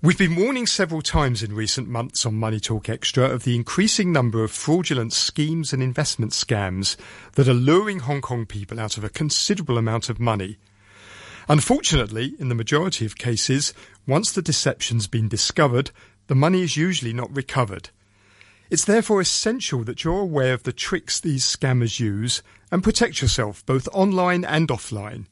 We've been warning several times in recent months on Money Talk Extra of the increasing number of fraudulent schemes and investment scams that are luring Hong Kong people out of a considerable amount of money. Unfortunately, in the majority of cases, once the deception's been discovered, the money is usually not recovered. It's therefore essential that you're aware of the tricks these scammers use and protect yourself both online and offline.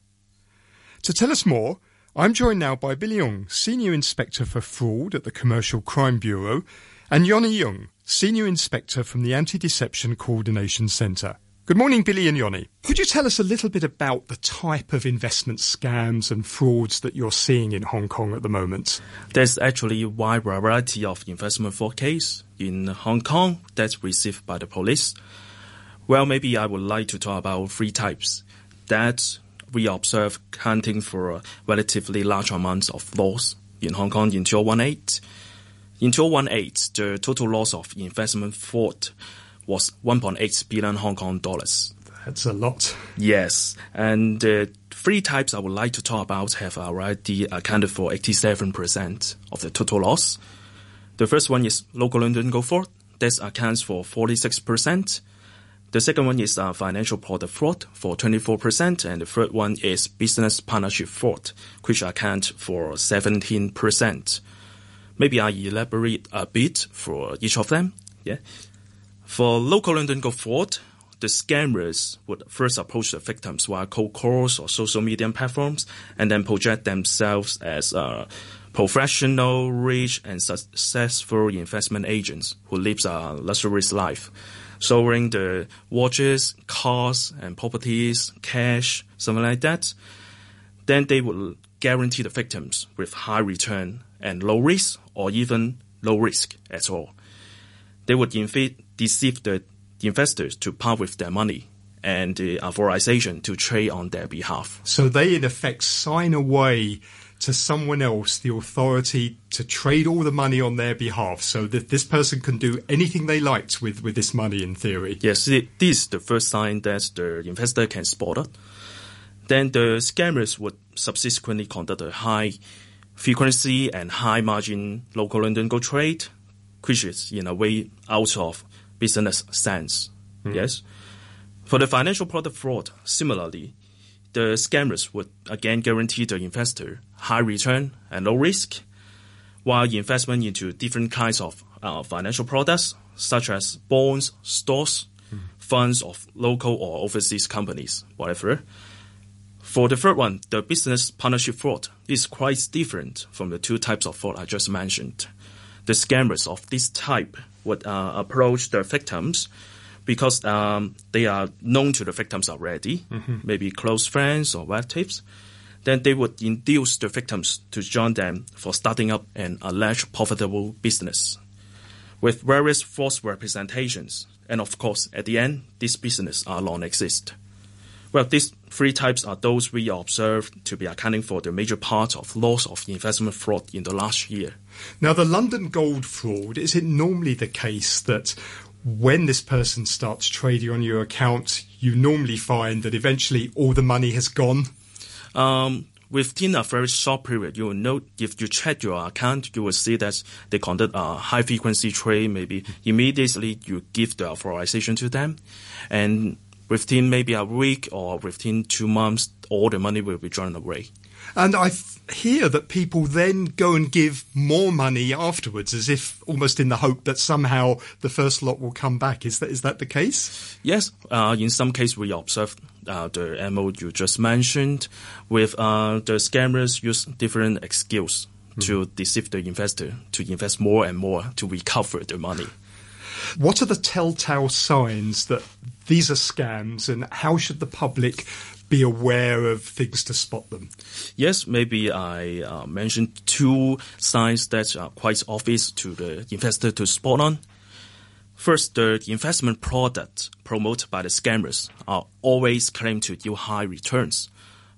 To tell us more, I'm joined now by Billy Young, Senior Inspector for Fraud at the Commercial Crime Bureau, and Yoni Young, Senior Inspector from the Anti-Deception Coordination Centre. Good morning, Billy and Yoni. Could you tell us a little bit about the type of investment scams and frauds that you're seeing in Hong Kong at the moment? There's actually a wide variety of investment fraud cases in Hong Kong that's received by the police. Well, maybe I would like to talk about three types that we observe accounting for relatively large amounts of loss in Hong Kong in 2018. In 2018, the total loss of investment fraud was 1.8 billion Hong Kong dollars. That's a lot. Yes, and the three types I would like to talk about have already accounted for 87% of the total loss. The first one is local London gold fraud. This accounts for 46%. The second one is uh, financial product fraud for 24%, and the third one is business partnership fraud, which account for 17%. Maybe I elaborate a bit for each of them. Yeah. For local London gold fraud, the scammers would first approach the victims via cold calls or social media platforms, and then project themselves as uh, professional, rich, and successful investment agents who live a luxurious life showing the watches, cars, and properties, cash, something like that, then they will guarantee the victims with high return and low risk or even no risk at all. They would deceive the investors to part with their money and the authorization to trade on their behalf. So they in effect sign away to someone else the authority to trade all the money on their behalf so that this person can do anything they liked with, with this money in theory. Yes, it, this is the first sign that the investor can spot it. Then the scammers would subsequently conduct a high frequency and high margin local London gold trade, which is in a way out of business sense. Mm. Yes. For the financial product fraud, similarly, the scammers would again guarantee the investor high return and low risk, while investment into different kinds of uh, financial products, such as bonds, stocks, mm. funds of local or overseas companies, whatever. For the third one, the business partnership fraud is quite different from the two types of fraud I just mentioned. The scammers of this type would uh, approach their victims because um, they are known to the victims already, mm-hmm. maybe close friends or relatives, then they would induce the victims to join them for starting up an alleged profitable business with various false representations. And of course, at the end, this business are non-exist. Well, these three types are those we observe to be accounting for the major part of loss of investment fraud in the last year. Now, the London gold fraud, is it normally the case that when this person starts trading on your account, you normally find that eventually all the money has gone? Um, within a very short period, you will note if you check your account, you will see that they conduct a high frequency trade. Maybe immediately you give the authorization to them, and within maybe a week or within two months, all the money will be drawn away. And I hear that people then go and give more money afterwards, as if almost in the hope that somehow the first lot will come back. Is that is that the case? Yes. Uh, in some cases, we observe uh, the MO you just mentioned, with uh, the scammers use different excuses mm. to deceive the investor to invest more and more to recover the money. What are the telltale signs that these are scams, and how should the public be aware of things to spot them? Yes, maybe I uh, mentioned two signs that are quite obvious to the investor to spot on. First, the investment products promoted by the scammers are always claimed to yield high returns,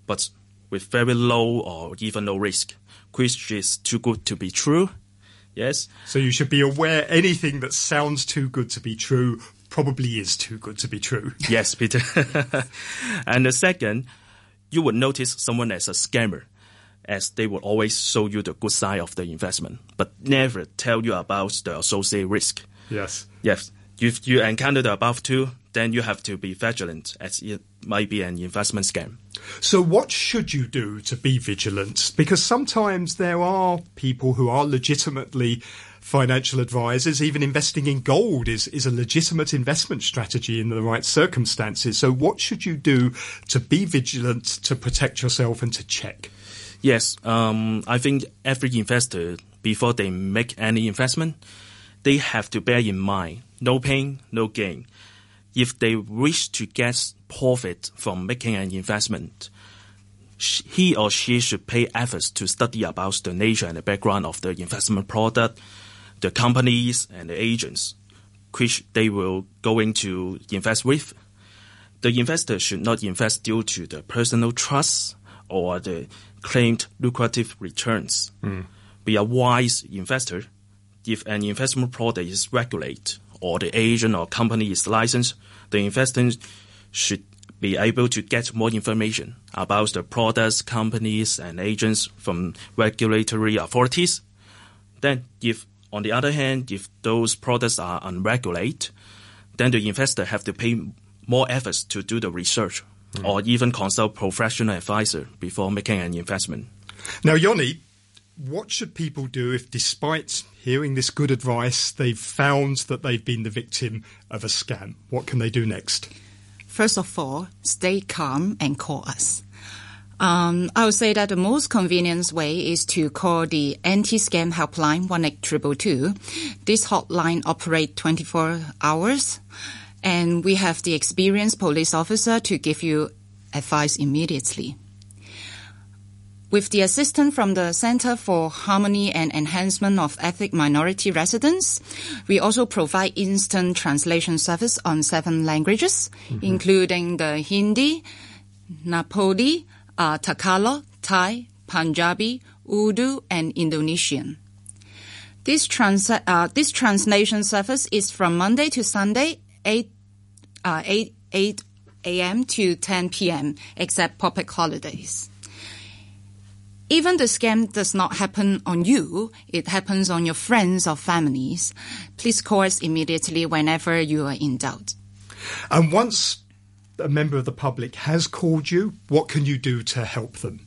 but with very low or even no risk, which is too good to be true. Yes. So you should be aware anything that sounds too good to be true probably is too good to be true. yes, Peter. and the second, you would notice someone as a scammer. as they will always show you the good side of the investment, but never tell you about the associated risk. Yes. Yes, if you encounter the above two, then you have to be vigilant as it might be an investment scam. So, what should you do to be vigilant? Because sometimes there are people who are legitimately financial advisors. Even investing in gold is, is a legitimate investment strategy in the right circumstances. So, what should you do to be vigilant, to protect yourself, and to check? Yes, um, I think every investor, before they make any investment, they have to bear in mind no pain, no gain. If they wish to get profit from making an investment, he or she should pay efforts to study about the nature and the background of the investment product, the companies and the agents which they will going to invest with. The investor should not invest due to the personal trust or the claimed lucrative returns. Mm. Be a wise investor. If an investment product is regulated or the agent or company is licensed, the investor should be able to get more information about the products, companies, and agents from regulatory authorities. Then, if on the other hand, if those products are unregulated, then the investor have to pay more efforts to do the research mm. or even consult professional advisor before making an investment. Now, Yoni, what should people do if, despite hearing this good advice, they've found that they've been the victim of a scam? What can they do next? First of all, stay calm and call us. Um, I would say that the most convenient way is to call the anti-scam helpline 18222. This hotline operates 24 hours and we have the experienced police officer to give you advice immediately. With the assistance from the Center for Harmony and Enhancement of Ethnic Minority Residents, we also provide instant translation service on seven languages, mm-hmm. including the Hindi, Nepali, uh, Tagalog, Thai, Punjabi, Urdu, and Indonesian. This, uh, this translation service is from Monday to Sunday, 8, uh, 8, 8 a.m. to 10 p.m., except public holidays. Even the scam does not happen on you, it happens on your friends or families. Please call us immediately whenever you are in doubt. And once a member of the public has called you, what can you do to help them?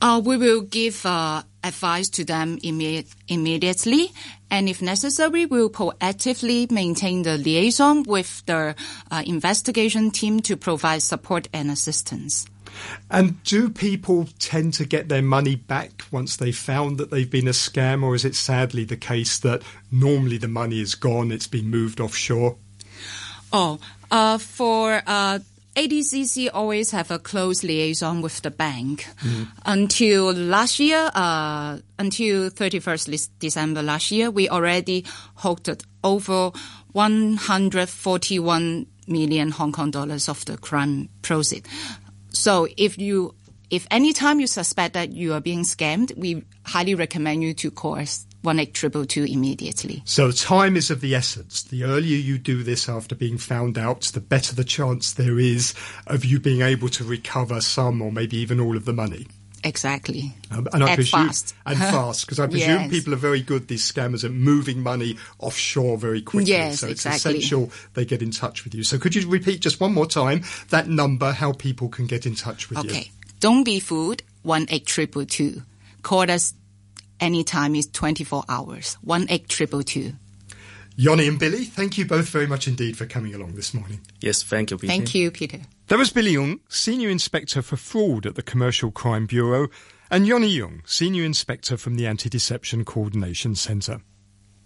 Uh, we will give uh, advice to them imme- immediately, and if necessary, we'll proactively maintain the liaison with the uh, investigation team to provide support and assistance. And do people tend to get their money back once they've found that they've been a scam, or is it sadly the case that normally the money is gone, it's been moved offshore? Oh, uh, for uh, ADCC always have a close liaison with the bank. Mm. Until last year, uh, until 31st December last year, we already hooked over 141 million Hong Kong dollars of the crime proceeds. So if you, if any time you suspect that you are being scammed, we highly recommend you to call us one eight triple two immediately. So time is of the essence. The earlier you do this after being found out, the better the chance there is of you being able to recover some or maybe even all of the money. Exactly. Um, and I and presume, fast. And fast, because I presume yes. people are very good, these scammers, at moving money offshore very quickly. Yes, so exactly. it's essential they get in touch with you. So could you repeat just one more time that number, how people can get in touch with okay. you? Okay. Don't be fooled. One eight triple two. Call us anytime is 24 hours. One eight triple two. Yoni and Billy, thank you both very much indeed for coming along this morning. Yes, thank you, Peter. Thank you, Peter. That was Billy Young, Senior Inspector for Fraud at the Commercial Crime Bureau, and Yoni Young, Senior Inspector from the Anti-Deception Coordination Centre.